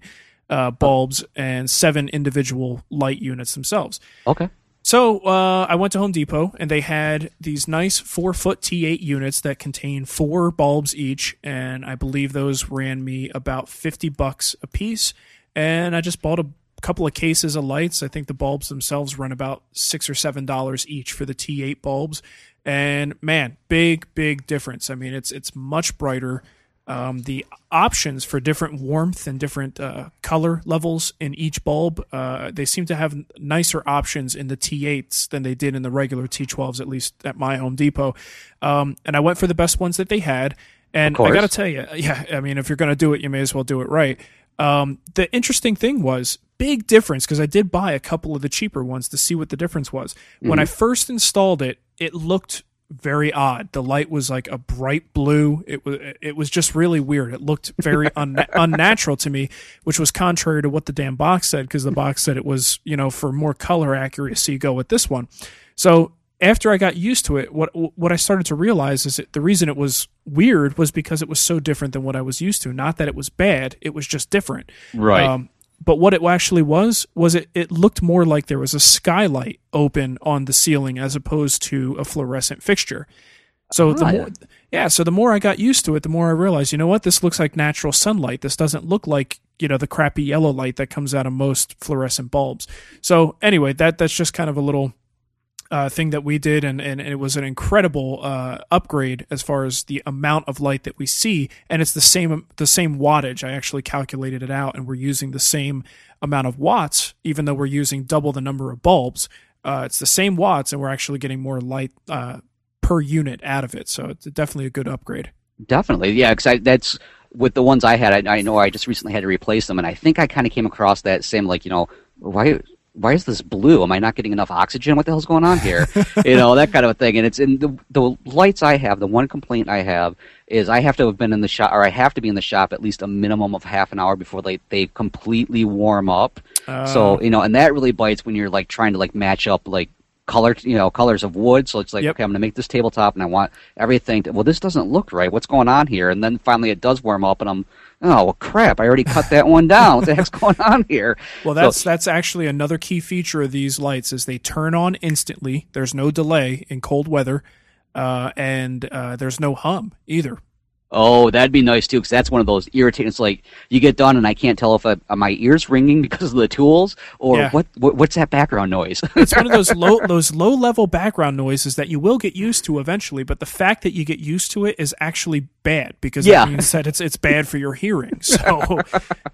uh, bulbs and seven individual light units themselves. Okay. So uh, I went to Home Depot and they had these nice four foot T8 units that contain four bulbs each, and I believe those ran me about fifty bucks a piece. And I just bought a couple of cases of lights. I think the bulbs themselves run about six or seven dollars each for the T8 bulbs, and man, big big difference. I mean, it's it's much brighter. Um, the options for different warmth and different uh, color levels in each bulb, uh, they seem to have nicer options in the T8s than they did in the regular T12s, at least at my Home Depot. Um, and I went for the best ones that they had. And I got to tell you, yeah, I mean, if you're going to do it, you may as well do it right. Um, the interesting thing was big difference because I did buy a couple of the cheaper ones to see what the difference was. Mm-hmm. When I first installed it, it looked very odd. The light was like a bright blue. It was it was just really weird. It looked very <laughs> un- unnatural to me, which was contrary to what the damn box said because the box said it was you know for more color accuracy go with this one. So after I got used to it, what what I started to realize is that the reason it was weird was because it was so different than what I was used to. Not that it was bad; it was just different. Right. Um, but what it actually was was it, it looked more like there was a skylight open on the ceiling as opposed to a fluorescent fixture. So the more, yeah, so the more I got used to it, the more I realized, you know what, this looks like natural sunlight. This doesn't look like you know the crappy yellow light that comes out of most fluorescent bulbs. So anyway, that that's just kind of a little uh, thing that we did, and, and, it was an incredible uh, upgrade as far as the amount of light that we see. And it's the same the same wattage. I actually calculated it out, and we're using the same amount of watts, even though we're using double the number of bulbs. Uh, it's the same watts, and we're actually getting more light uh, per unit out of it. So it's definitely a good upgrade. Definitely, yeah. Because that's with the ones I had. I, I know I just recently had to replace them, and I think I kind of came across that same like you know why why is this blue? Am I not getting enough oxygen? What the hell's going on here? <laughs> you know, that kind of a thing. And it's in the, the lights I have, the one complaint I have is I have to have been in the shop, or I have to be in the shop at least a minimum of half an hour before they, they completely warm up. Uh, so, you know, and that really bites when you're like trying to like match up like color, you know, colors of wood. So it's like, yep. okay, I'm going to make this tabletop and I want everything to, well, this doesn't look right. What's going on here? And then finally it does warm up and I'm, oh well, crap! I already cut that one down. What the heck's going on here? Well, that's so, that's actually another key feature of these lights is they turn on instantly. There's no delay in cold weather, uh, and uh, there's no hum either. Oh, that'd be nice too, because that's one of those irritating. It's like you get done, and I can't tell if I, my ears ringing because of the tools, or yeah. what, what, What's that background noise? <laughs> it's one of those low those low level background noises that you will get used to eventually. But the fact that you get used to it is actually bad because yeah. that means that it's it's bad for your hearing. <laughs> So,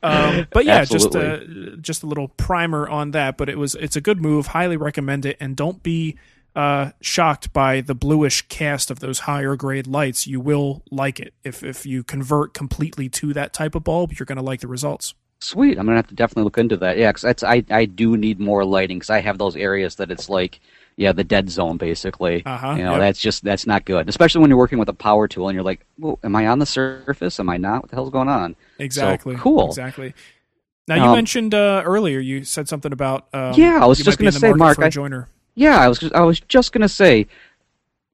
um, but yeah, just uh, just a little primer on that. But it was it's a good move. Highly recommend it, and don't be uh, shocked by the bluish cast of those higher grade lights, you will like it. If if you convert completely to that type of bulb, you're going to like the results. Sweet, I'm gonna have to definitely look into that. Yeah, because I I do need more lighting because I have those areas that it's like yeah the dead zone basically. Uh-huh, you know yep. that's just that's not good, especially when you're working with a power tool and you're like, well, am I on the surface? Am I not? What the hell's going on? Exactly. So, cool. Exactly. Now you um, mentioned uh, earlier you said something about um, yeah I was just going to say Marc I, joiner. Yeah, I was just, I was just gonna say,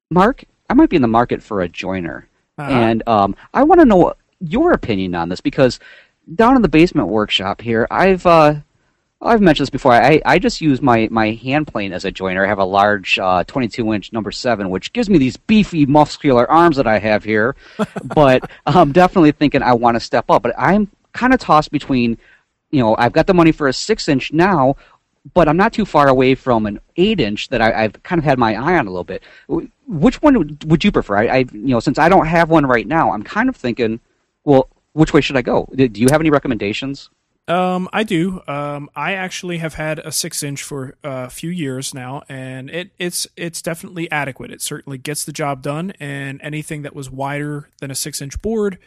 Marc, I might be in the market for a joiner, uh-huh. and um, I want to know your opinion on this because down in the basement workshop here, I've uh, I've mentioned this before. I, I just use my, my hand plane as a joiner. I have a large uh, 22 inch number seven, which gives me these beefy, muscular arms that I have here. <laughs> but I'm definitely thinking I want to step up. But I'm kind of tossed between, you know, I've got the money for a six inch now, but I'm not too far away from an eight inch that I, have kind of had my eye on a little bit. Which one would, would you prefer? I, I, you know, since I don't have one right now, I'm kind of thinking, well, which way should I go? Do you have any recommendations? Um, I do. Um, I actually have had a six inch for a few years now, and it, it's it's definitely adequate. It certainly gets the job done, and anything that was wider than a six inch board,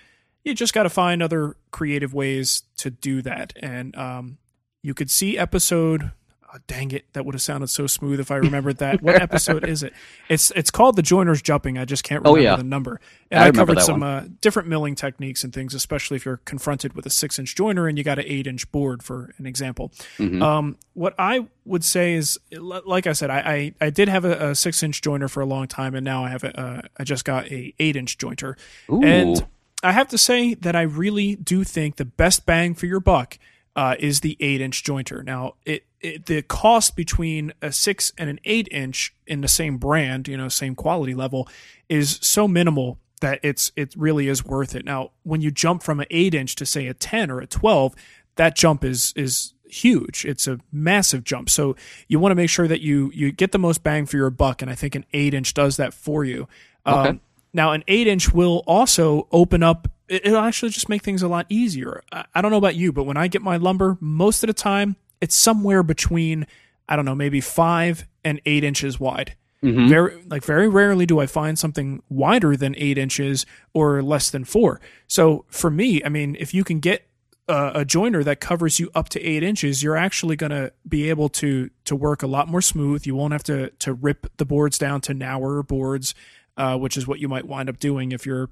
you just got to find other creative ways to do that. And um, you could see episode Oh, dang it, that would have sounded so smooth if I <laughs> remembered that. what episode is it? It's it's called the Joiner's Jumping. I just can't oh, remember oh, yeah. the number. And I, I covered some uh, different milling techniques and things, especially if you're confronted with a six inch joiner and you got an eight inch board, for an example. Mm-hmm. Um, what I would say is, like I said, I I, I did have a, a, six inch joiner for a long time, and now I have a uh, I just got a eight inch jointer, Ooh. and I have to say that I really do think the best bang for your buck uh, is the eight inch jointer. Now it it, the cost between a six and an eight inch in the same brand, you know, same quality level, is so minimal that it's it really is worth it. Now, when you jump from an eight inch to say a ten or a twelve, that jump is is huge. It's a massive jump. So you want to make sure that you you get the most bang for your buck, and I think an eight inch does that for you. Okay. Um, now, an eight inch will also open up. It'll actually just make things a lot easier. I don't know about you, but when I get my lumber, most of the time it's somewhere between I don't know, maybe five and eight inches wide. Mm-hmm. Very like very rarely do I find something wider than eight inches or less than four. So for me, I mean, if you can get a, a joiner that covers you up to eight inches, you're actually going to be able to to work a lot more smooth. You won't have to to rip the boards down to narrower boards, uh, which is what you might wind up doing if you're,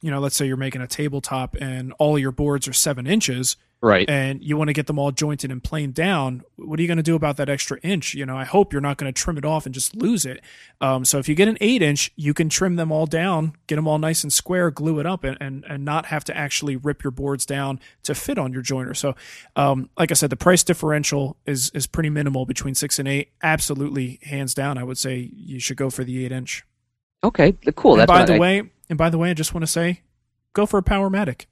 you know, let's say you're making a tabletop and all your boards are seven inches right. and you want to get them all jointed and planed down what are you going to do about that extra inch? You know i hope you're not going to trim it off and just lose it. Um, so if you get an eight inch you can trim them all down get them all nice and square glue it up and, and, and not have to actually rip your boards down to fit on your joiner. So um, like i said the price differential is is pretty minimal between six and eight. Absolutely hands down i would say you should go for the eight inch. Okay cool. And by the I... way and by the way i just want to say go for a powermatic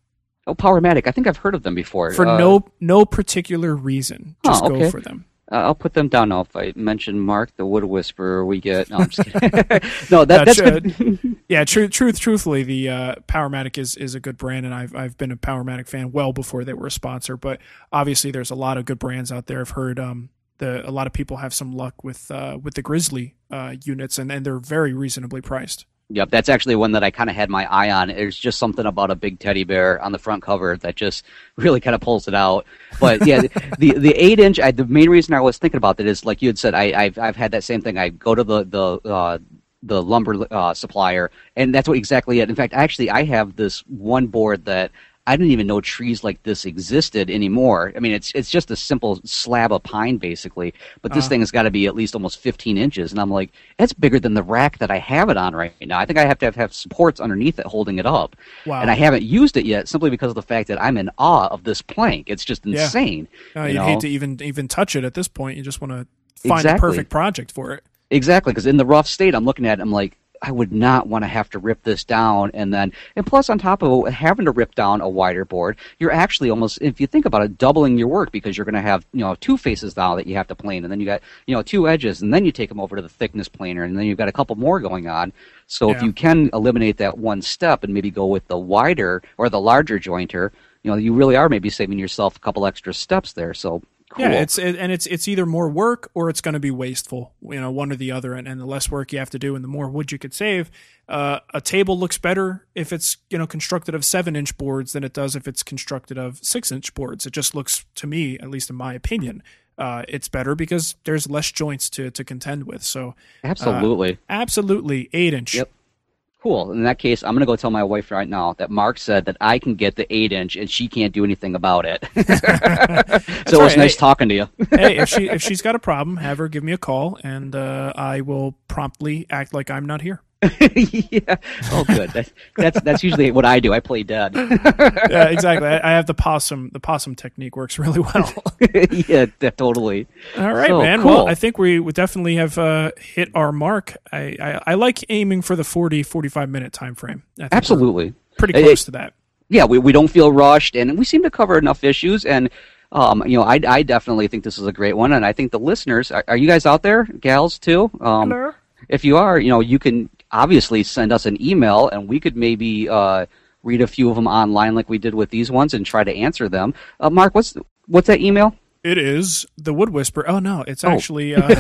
Oh, Powermatic. I think I've heard of them before. For uh, no no particular reason. Just okay. go for them. Uh, I'll put them down now. If I mention Marc, the Wood Whisperer, we get. No, I'm just kidding. <laughs> no, that, that's good. yeah, truth, truth, truthfully, the uh, Powermatic is is a good brand, and I've I've been a Powermatic fan well before they were a sponsor. But obviously, there's a lot of good brands out there. I've heard um the a lot of people have some luck with uh with the Grizzly uh units, and and they're very reasonably priced. Yep, that's actually one that I kind of had my eye on. There's just something about a big teddy bear on the front cover that just <laughs> really kind of pulls it out. But yeah, the the eight inch. I, the main reason I was thinking about that is like you had said. I, I've I've had that same thing. I go to the the uh, the lumber uh, supplier, and that's what exactly it. In fact, actually, I have this one board that I didn't even know trees like this existed anymore. I mean, it's it's just a simple slab of pine basically, but this uh, thing has got to be at least almost 15 inches, and I'm like, that's bigger than the rack that I have it on right now. I think I have to have, have supports underneath it holding it up, wow. and I haven't used it yet simply because of the fact that I'm in awe of this plank. It's just insane. Yeah. Uh, you hate to even even touch it at this point. You just want to find exactly. a perfect project for it. Exactly, because in the rough state, I'm looking at it, I'm like, I would not want to have to rip this down and then and plus on top of having to rip down a wider board, you're actually almost if you think about it, doubling your work because you're going to have you know two faces now that you have to plane and then you got you know two edges and then you take them over to the thickness planer and then you've got a couple more going on. So yeah. if you can eliminate that one step and maybe go with the wider or the larger jointer, you know you really are maybe saving yourself a couple extra steps there. So Cool. Yeah, it's it, and it's it's either more work or it's going to be wasteful. You know, one or the other. And, and the less work you have to do, and the more wood you could save. Uh, a table looks better if it's you know constructed of seven inch boards than it does if it's constructed of six inch boards. It just looks to me, at least in my opinion, uh, it's better because there's less joints to to contend with. So absolutely, uh, absolutely, eight inch. Yep. Cool. In that case, I'm going to go tell my wife right now that Marc said that I can get the 8 inch and she can't do anything about it. <laughs> <laughs> so it was nice hey, talking to you. hey, if, she, if she's got a problem, have her give me a call and uh, I will promptly act like I'm not here. <laughs> yeah. Oh, good. That's, that's that's usually what I do. I play dead. <laughs> yeah, exactly. I, I, have the possum. The possum technique works really well. <laughs> yeah, totally. All right, so, man. Cool. Well, I think we would definitely have uh, hit our mark. I, I, I like aiming for the 40, 45 minute time frame. Absolutely. Pretty close to that. Yeah, we we don't feel rushed, and we seem to cover enough issues and. Um, you know, I, I definitely think this is a great one, and I think the listeners are, are you guys out there, gals too? Um, Hello. If you are, you know, you can obviously send us an email and we could maybe uh, read a few of them online like we did with these ones and try to answer them. Uh, Marc, what's what's that email? It is the Wood Whisper. Oh no, it's oh. actually. Uh, <laughs>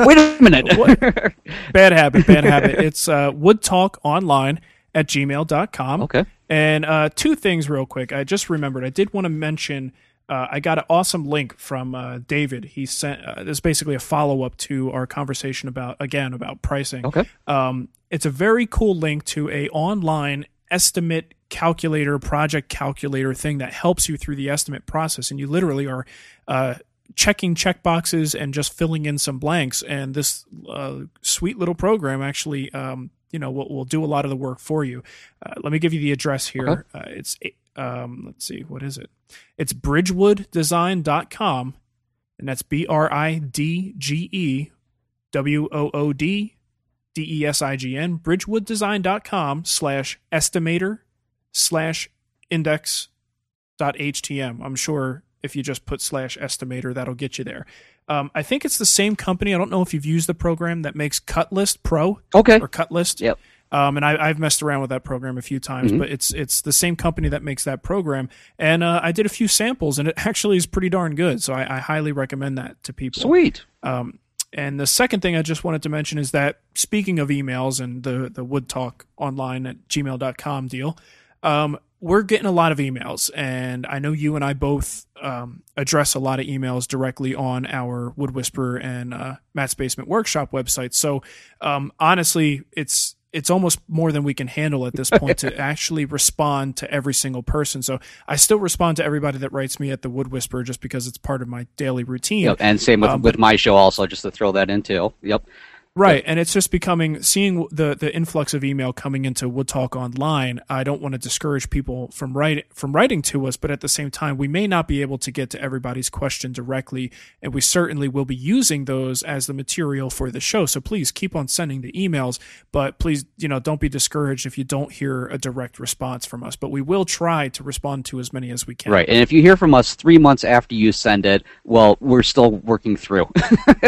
Wait a minute. <laughs> bad habit. Bad habit. It's uh, Wood Talk Online at gmail.com. Okay. And uh, two things real quick. I just remembered. I did want to mention uh, I got an awesome link from uh, David. He sent uh, this is basically a follow up to our conversation about again about pricing. Okay. Um, it's a very cool link to a online estimate calculator, project calculator thing that helps you through the estimate process, and you literally are uh, checking check boxes and just filling in some blanks. And this uh, sweet little program actually, um, you know, will, will do a lot of the work for you. Uh, let me give you the address here. Okay. Uh, it's um, let's see, what is it? It's bridgewooddesign.com and that's B R I D G E W O O D D E S I G N, bridgewooddesign.com slash estimator slash index dot htm. I'm sure if you just put slash estimator, that'll get you there. Um, I think it's the same company. I don't know if you've used the program that makes Cutlist Pro. Okay. Or Cutlist. Yep. Um, and I, have messed around with that program a few times, mm-hmm. but it's it's the same company that makes that program. And uh, I did a few samples, and it actually is pretty darn good. So I, I highly recommend that to people. Sweet. Um, and the second thing I just wanted to mention is that speaking of emails and the the Wood Talk online at gmail.com deal, um, we're getting a lot of emails, and I know you and I both um, address a lot of emails directly on our Wood Whisperer and uh, Matt's Basement Workshop websites. So um, honestly, it's it's almost more than we can handle at this point to <laughs> actually respond to every single person. So I still respond to everybody that writes me at the Wood Whisperer just because it's part of my daily routine. Yep, and same with, um, with my show also, just to throw that into. Yep. Right, and it's just becoming seeing the the influx of email coming into Wood Talk online. I don't want to discourage people from writing from writing to us, but at the same time, we may not be able to get to everybody's question directly, and we certainly will be using those as the material for the show. So please keep on sending the emails, but please, you know, don't be discouraged if you don't hear a direct response from us. But we will try to respond to as many as we can. Right, and if you hear from us three months after you send it, well, we're still working through. <laughs>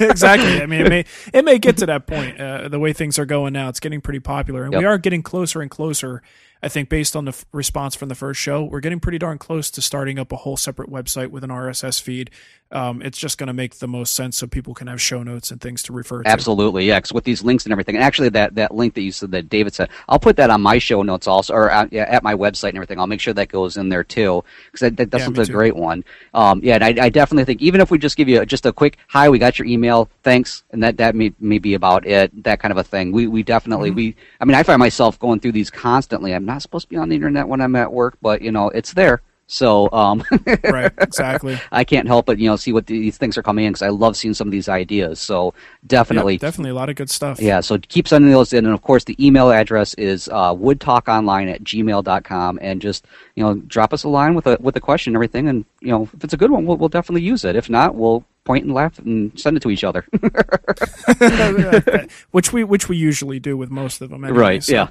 exactly. I mean, it may it may get to <laughs> that point. Uh, the way things are going now, it's getting pretty popular, and yep. we are getting closer and closer I think based on the f- response from the first show, we're getting pretty darn close to starting up a whole separate website with an RSS feed. Um, it's just going to make the most sense so people can have show notes and things to refer to. Absolutely, yeah. With these links and everything, and actually that, that link that you said that David said, I'll put that on my show notes also, or at, yeah, at my website and everything. I'll make sure that goes in there too, because that, that, that's yeah, a great one. Um, yeah, and I, I, definitely think even if we just give you just a quick hi, we got your email, thanks, and that that may, may be about it, that kind of a thing. We we definitely mm-hmm. we. I mean, I find myself going through these constantly. I'm not supposed to be on the internet when I'm at work, but you know it's there. So um, <laughs> right, exactly. I can't help but you know see what these things are coming in because I love seeing some of these ideas. So definitely, yep, definitely a lot of good stuff. Yeah. So keep sending those in, and of course the email address is uh, woodtalkonline at gmail.com, and just you know drop us a line with a with a question and everything, and you know if it's a good one, we'll, we'll definitely use it. If not, we'll point and laugh and send it to each other. <laughs> which we which we usually do with most of them. Anyway, right. So. Yeah.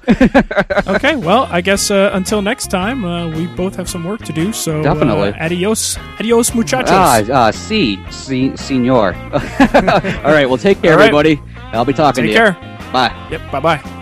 <laughs> okay. Well, I guess uh, until next time, uh, we both have some work to do. So definitely. Uh, adios, adios, muchachos. Ah, uh, si, si, senor. <laughs> All right. Well, take care, right. everybody. I'll be talking take to you. Take care. Bye. Yep. Bye bye.